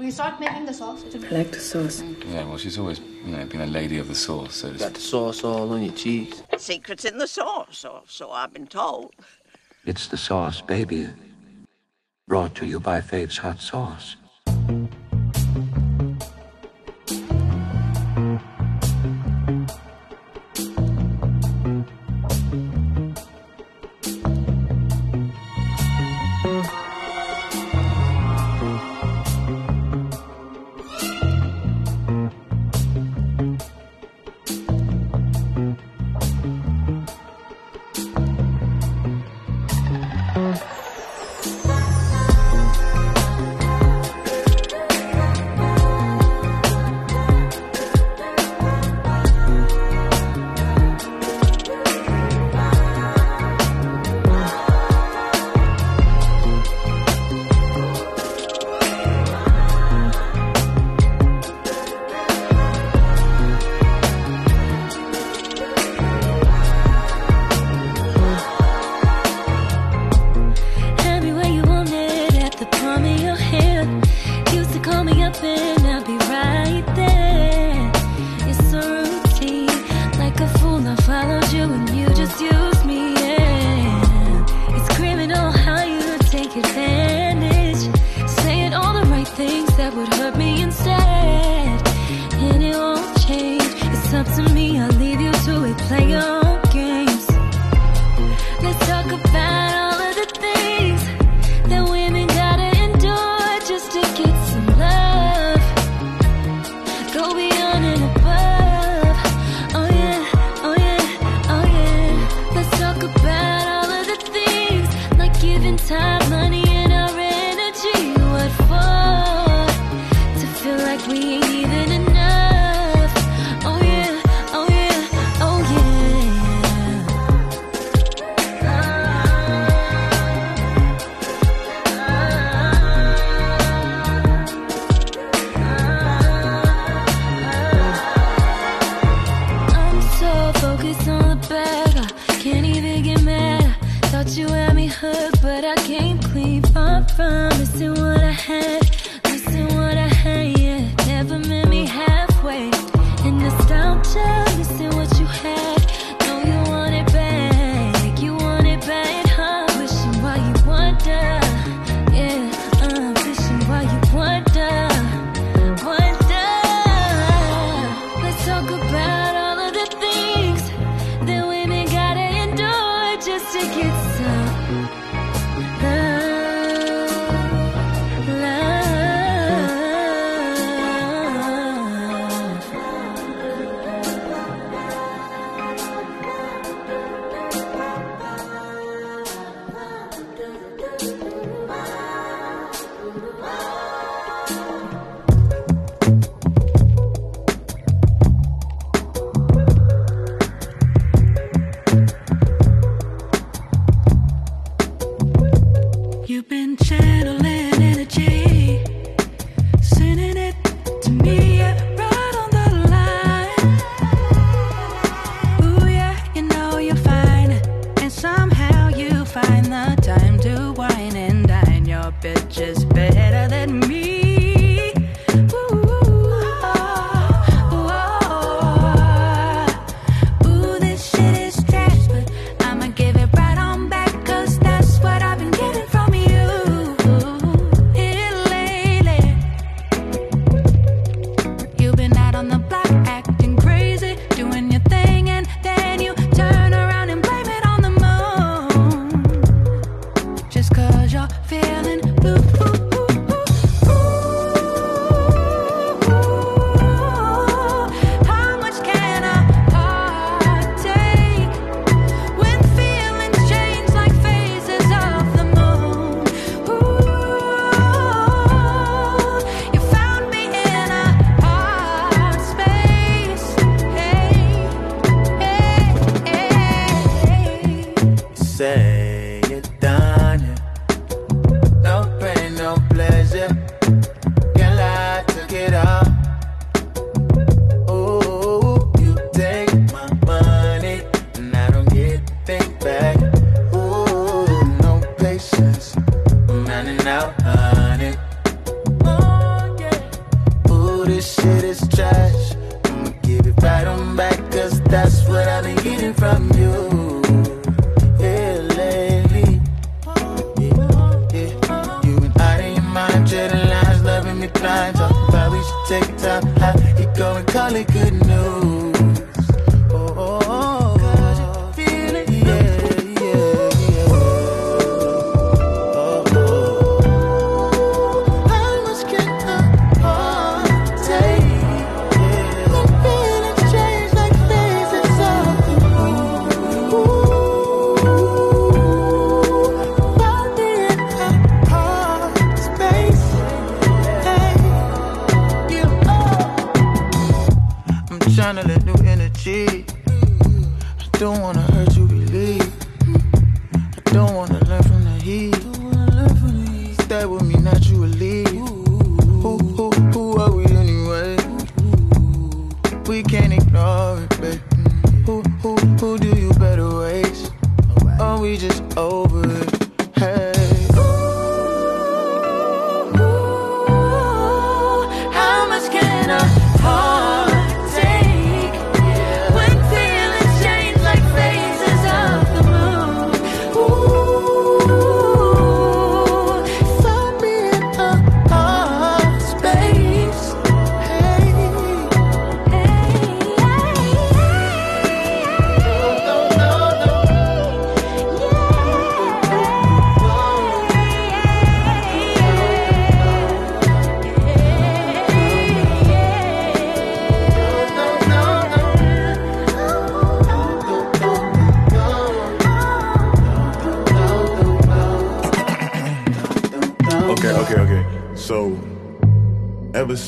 Will you start making the sauce? I like the sauce. Yeah, well, she's always, you know, been a lady of the sauce, so to Got the sauce all on your cheeks. Secrets in the sauce, or so I've been told. It's the sauce, baby. Brought to you by Faith's hot sauce. hurt me instead. And it won't change. It's up to me, I'll leave you to it. Play on.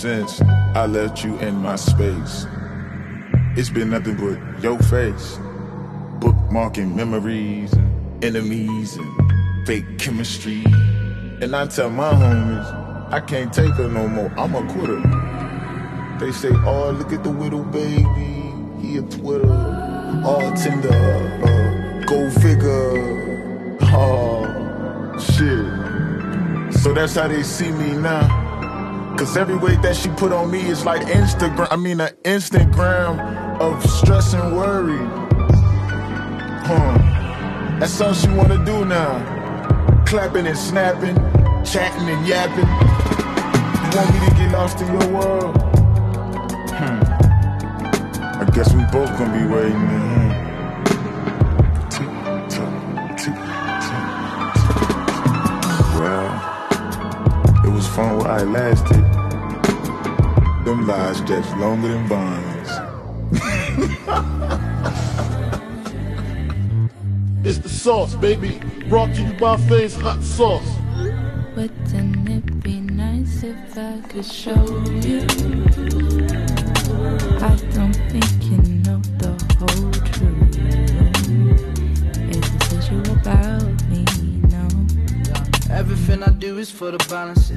Since I left you in my space, it's been nothing but your face. Bookmarking memories and enemies and fake chemistry. And I tell my homies, I can't take her no more. I'm a quitter. They say, oh, look at the widow baby. He a Twitter. All tender. Uh, go figure. Oh, shit. So that's how they see me now. Cause every weight that she put on me is like Instagram. I mean, an Instagram of stress and worry. Huh. That's all she wanna do now. Clapping and snapping, chatting and yapping. You want me to get lost in your world? Hmm. I guess we both gonna be waiting. Well. It was fun while I lasted. Them lies stretched longer than bonds. It's the sauce, baby. Brought to you by Faye's Hot Sauce. Wouldn't it be nice if I could show you? I don't think you know the whole truth. Is this issue about me? No. Everything I do is for the balance.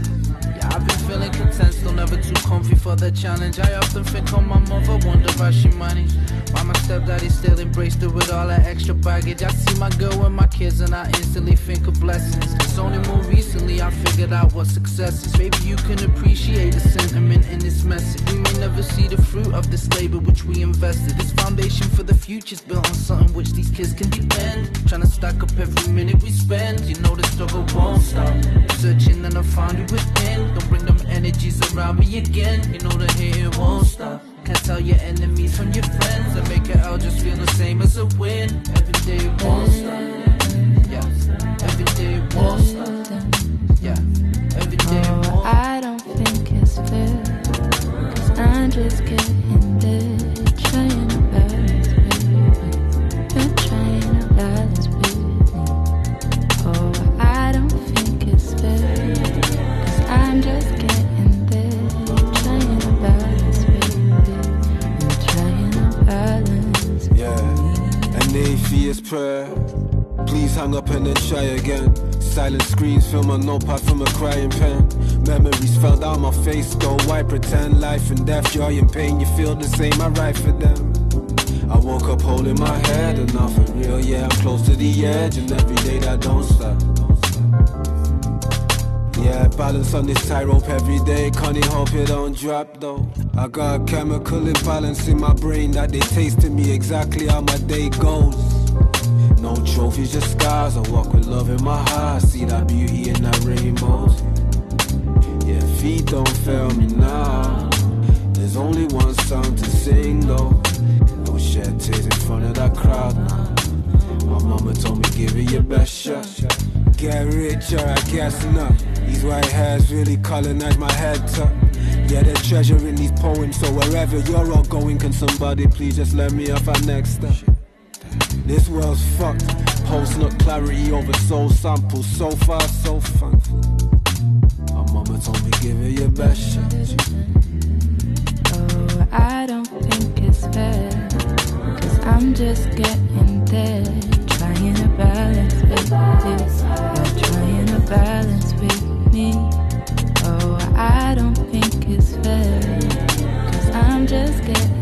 Been feeling content, still never too comfy for the challenge. I often think on my mother, wonder why she managed. Why my stepdaddy still embraced her with all that extra baggage. I see my girl and my kids, and I instantly think of blessings. It's only more recently I figured out what success is. Maybe you can appreciate the sentiment in this message. We may never see the fruit of this labor which we invested. This foundation for the future's built on something which these kids can depend. Trying to stack up every minute we spend. You know the struggle won't stop. Searching and I found you within. Energies around me again. You know the hating won't stop. Can't tell your enemies from your friends. I make it out just feel the same as a win. Every day won't film from a crying pen. Memories found out my face, go why pretend life and death, joy and pain. You feel the same, I write for them. I woke up holding my head, and now for real, yeah, I'm close to the edge, and every day that don't stop. Yeah, balance on this tightrope every day. Can't hope it don't drop though. I got a chemical imbalance in my brain that they taste to me exactly how my day goes. No trophies, just scars. I walk with love in my heart. See that beauty in that rainbows. Yeah, feet don't fail me now. There's only one song to sing though. No shed tears in front of that crowd now. My mama told me give it your best shot. Get richer, I guess not. These white hairs really colonize my head top. Yeah, they're treasuring these poems, so wherever you're all going, can somebody please just let me off our next step? This world's fucked. Post nut clarity over soul samples. So far, so thankful. My mama told me give it your best shot. Oh, I don't think it's fair. Cause I'm just getting there. Trying to balance with this. You're trying to balance with me. Oh, I don't think it's fair. Cause I'm just getting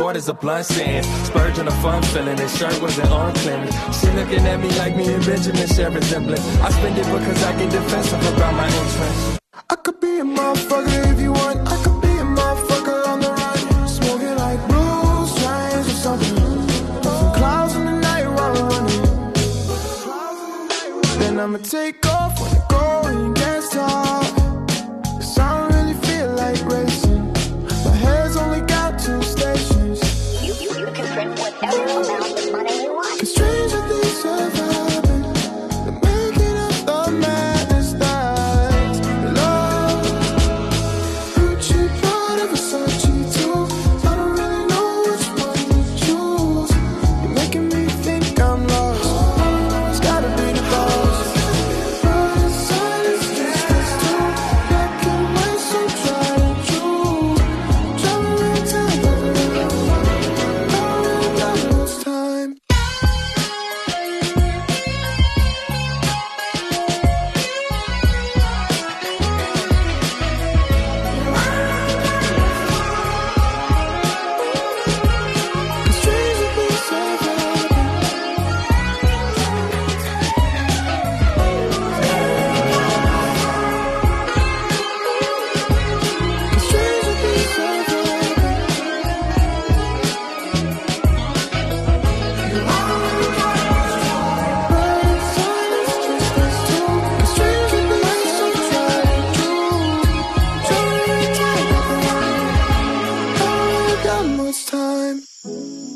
short as a blunt sand. Spurging a fun feeling, his shirt was an arm clearance. She looking at me like me and Benjamin share resemblance. I spend it because I get defensive about my interests. I could be a motherfucker if you want. I could be a motherfucker on the run. Smoking like blue strains or something. Clouds in the night while I'm running. Then I'ma take How much time.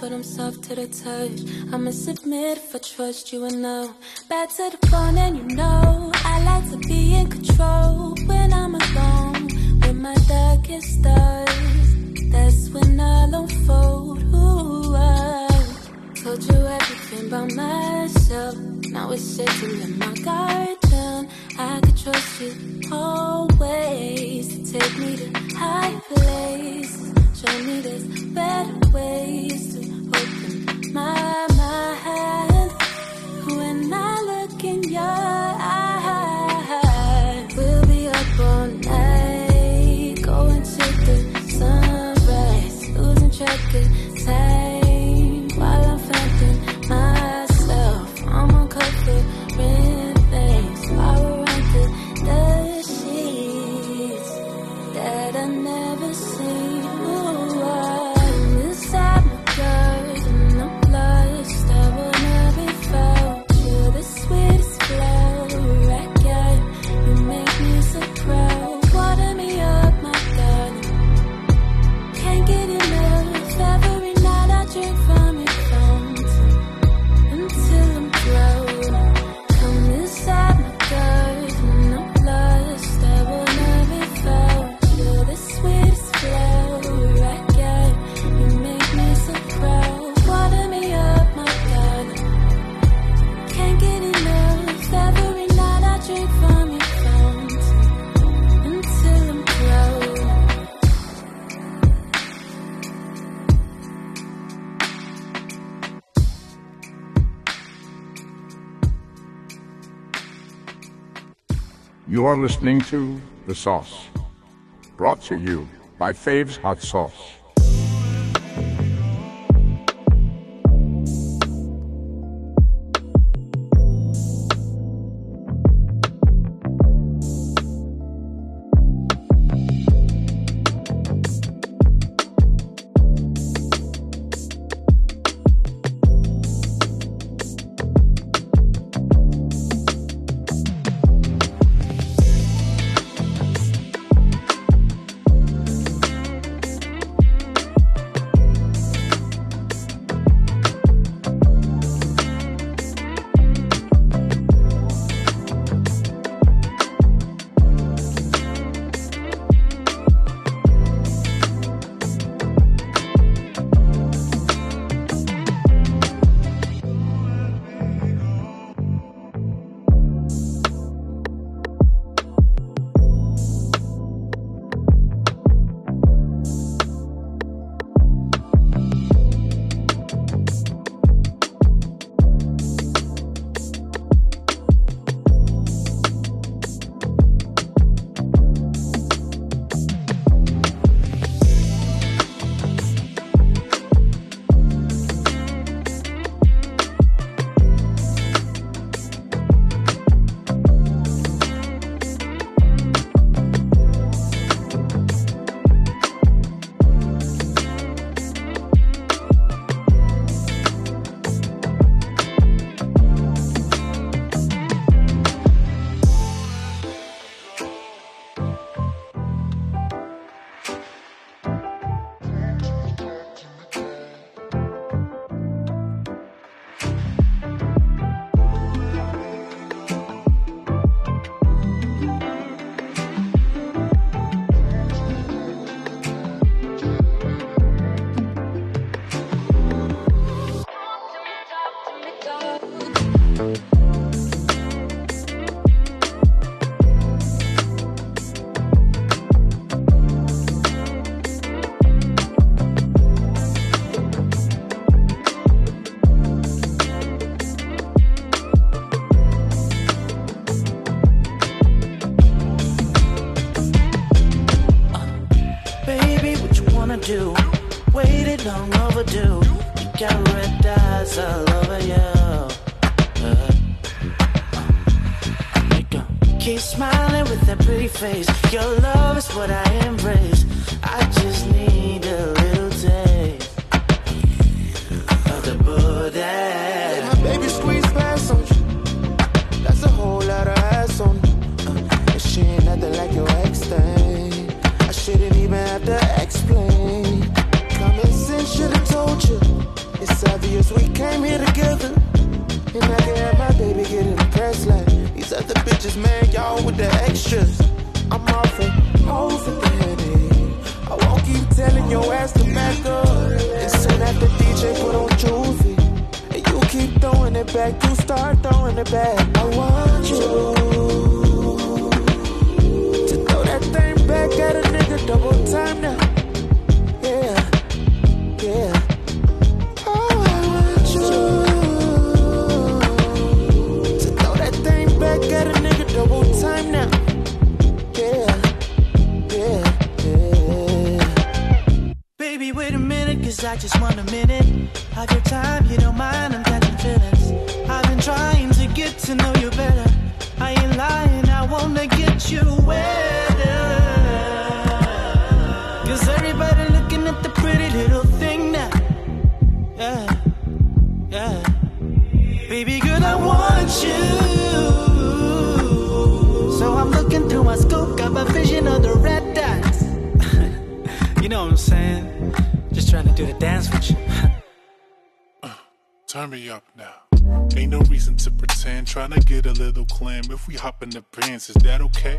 but I'm soft to the touch. I'ma submit if I trust you enough. Bad to the bone, and you know I like to be in control when I'm alone. When my darkest days, that's when I'll unfold who I told you everything about myself. Now it's sitting in my garden. I could trust you always to take me to high places. Show me there's better ways to open my mind when I look in your eyes. You're listening to The Sauce, brought to you by Fave's Hot Sauce. Back, you start throwing it back. I want you to throw that thing back at a nigga double time now. Yeah, yeah. Oh, I want you to throw that thing back at a nigga double time now. Yeah, yeah, yeah. Baby, wait a minute, cause I just want a minute of your time. You don't mind, I'm to know you better. I ain't lying, I wanna get you wetter. Cause everybody looking at the pretty little thing now. Yeah, yeah. Baby girl, I want you. So I'm looking through my scope, got my vision of the red dots. you know what I'm saying? Just trying to do the dance with you. Turn me up now. Ain't no reason to pretend. Trying to get a little clam. If we hop in the pants, is that okay?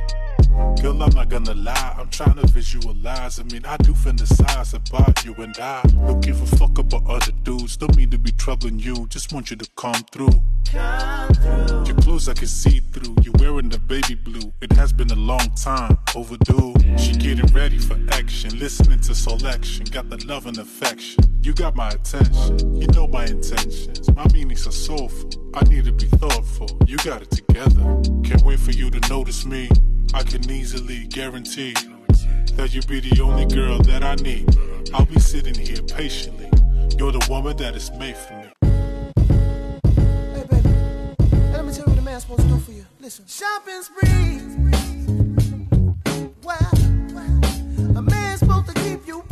Girl, I'm not gonna lie. I'm trying to visualize. I mean, I do fantasize about you and I. Don't give a fuck about other dudes. Don't mean to be troubling you. Just want you to come through. Your clothes I can see through. You're wearing the baby blue. It has been a long time overdue. She getting ready for action. Listening to selection. Got the love and affection. You got my attention. You know my intentions. My meanings are soulful. I need to be thoughtful. You got it together. Can't wait for you to notice me. I can easily guarantee that you'll be the only girl that I need. I'll be sitting here patiently. You're the woman that is made for me. Let me tell you what a man's supposed to do for you. Listen. Shopping spree. Wow. A man's supposed to keep you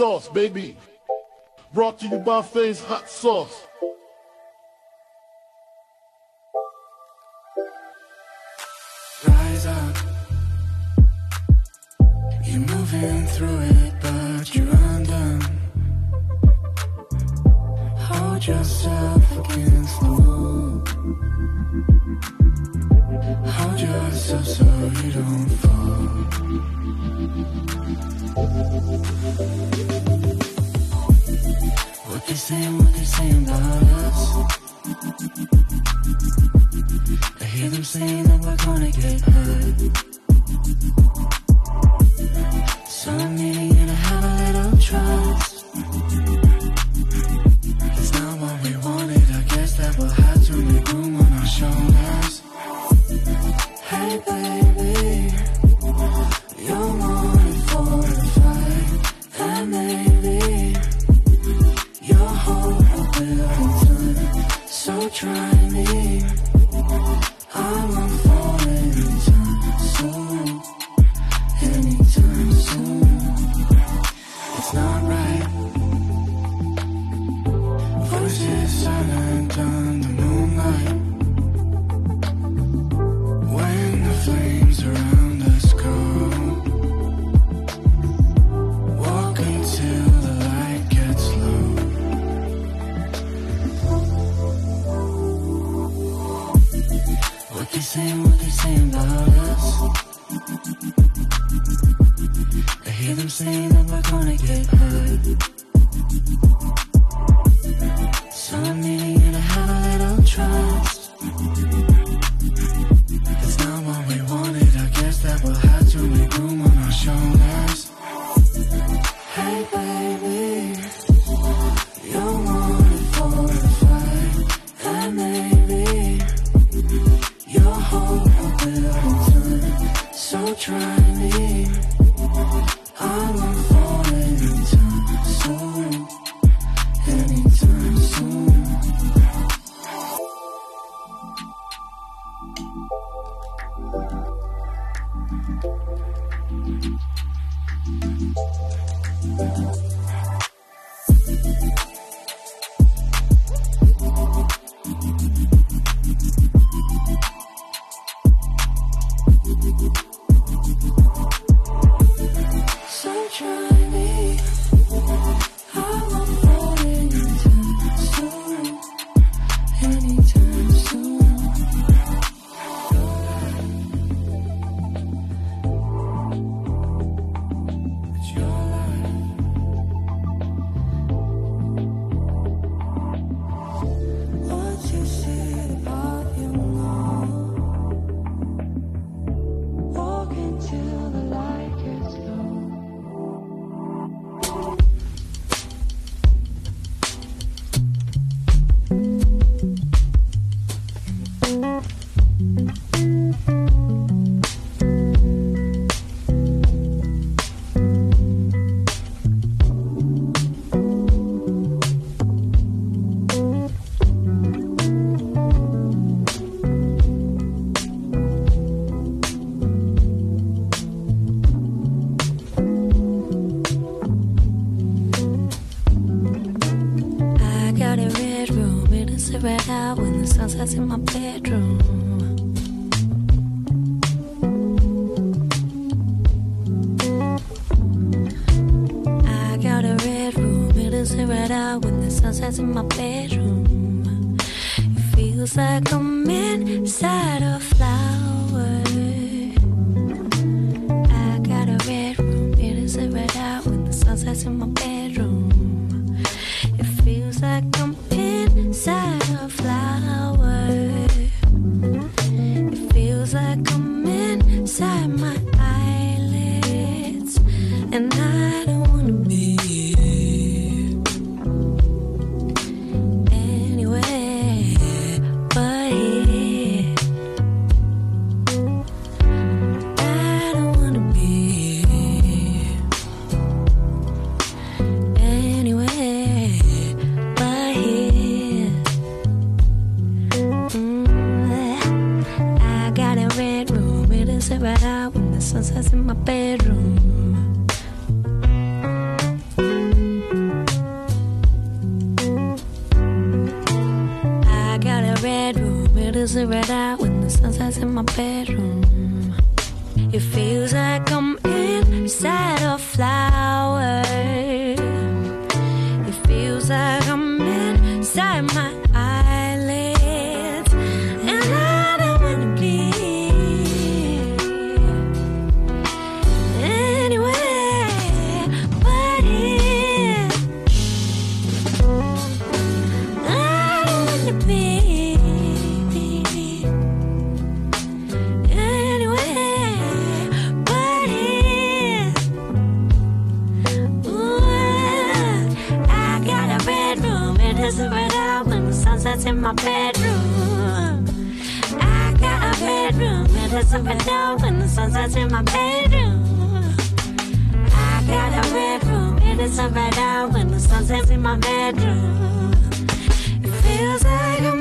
sauce, baby. Brought to you by FaZe Hot Sauce. Rise up. You're moving through it. feels like I'm inside my eyelids, and I. superdome when the sun sets in my bedroom. I got a red room, it is superdome when the sun sets in my bedroom. It feels like I'm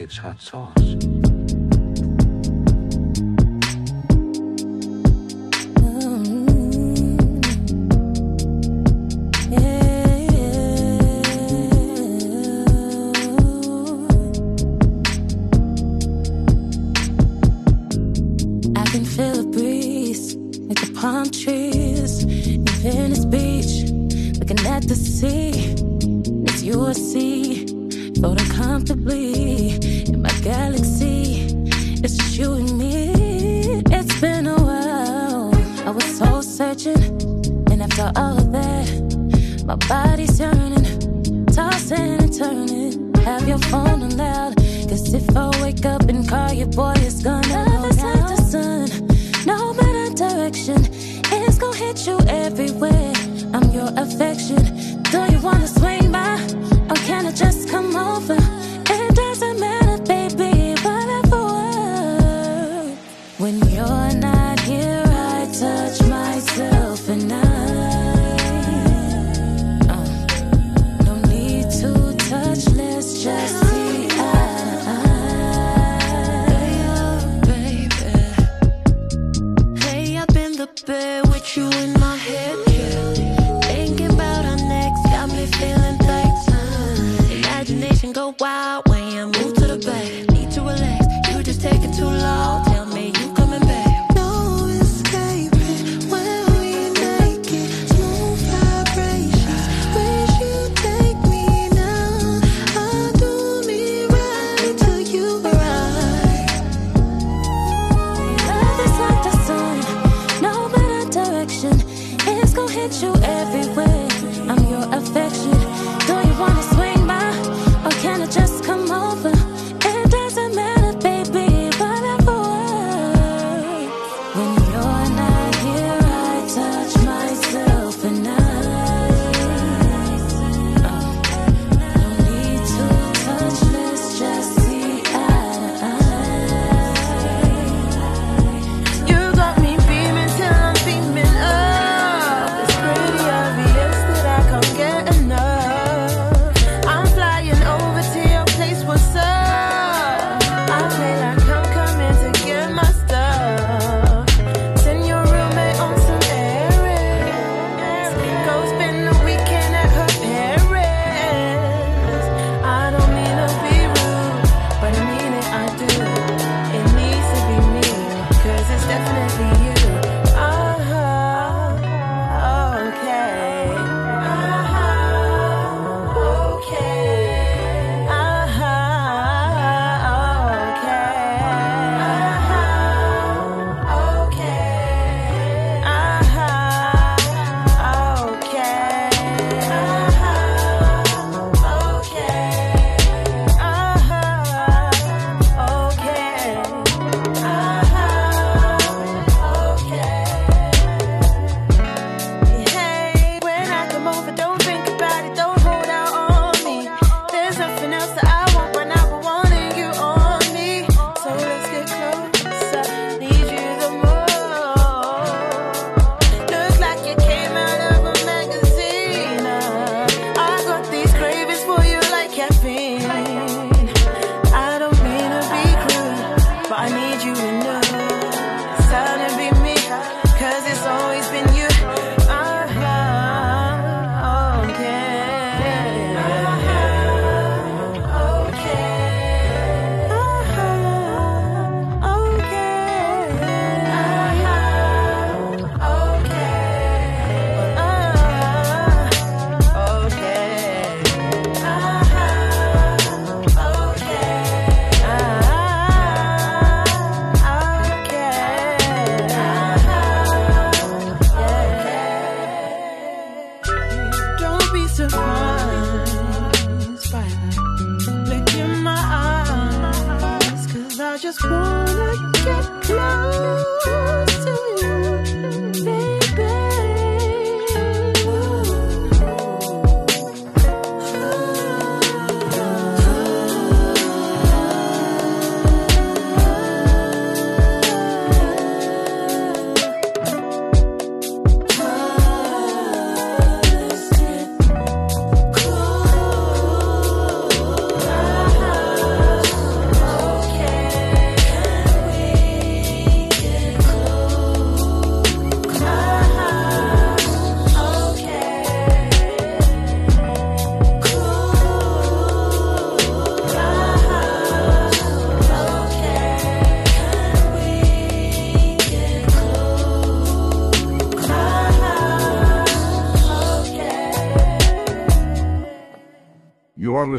Faith's Hot Sauce.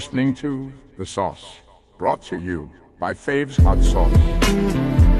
Listening to The Sauce, brought to you by Faves Hot Sauce.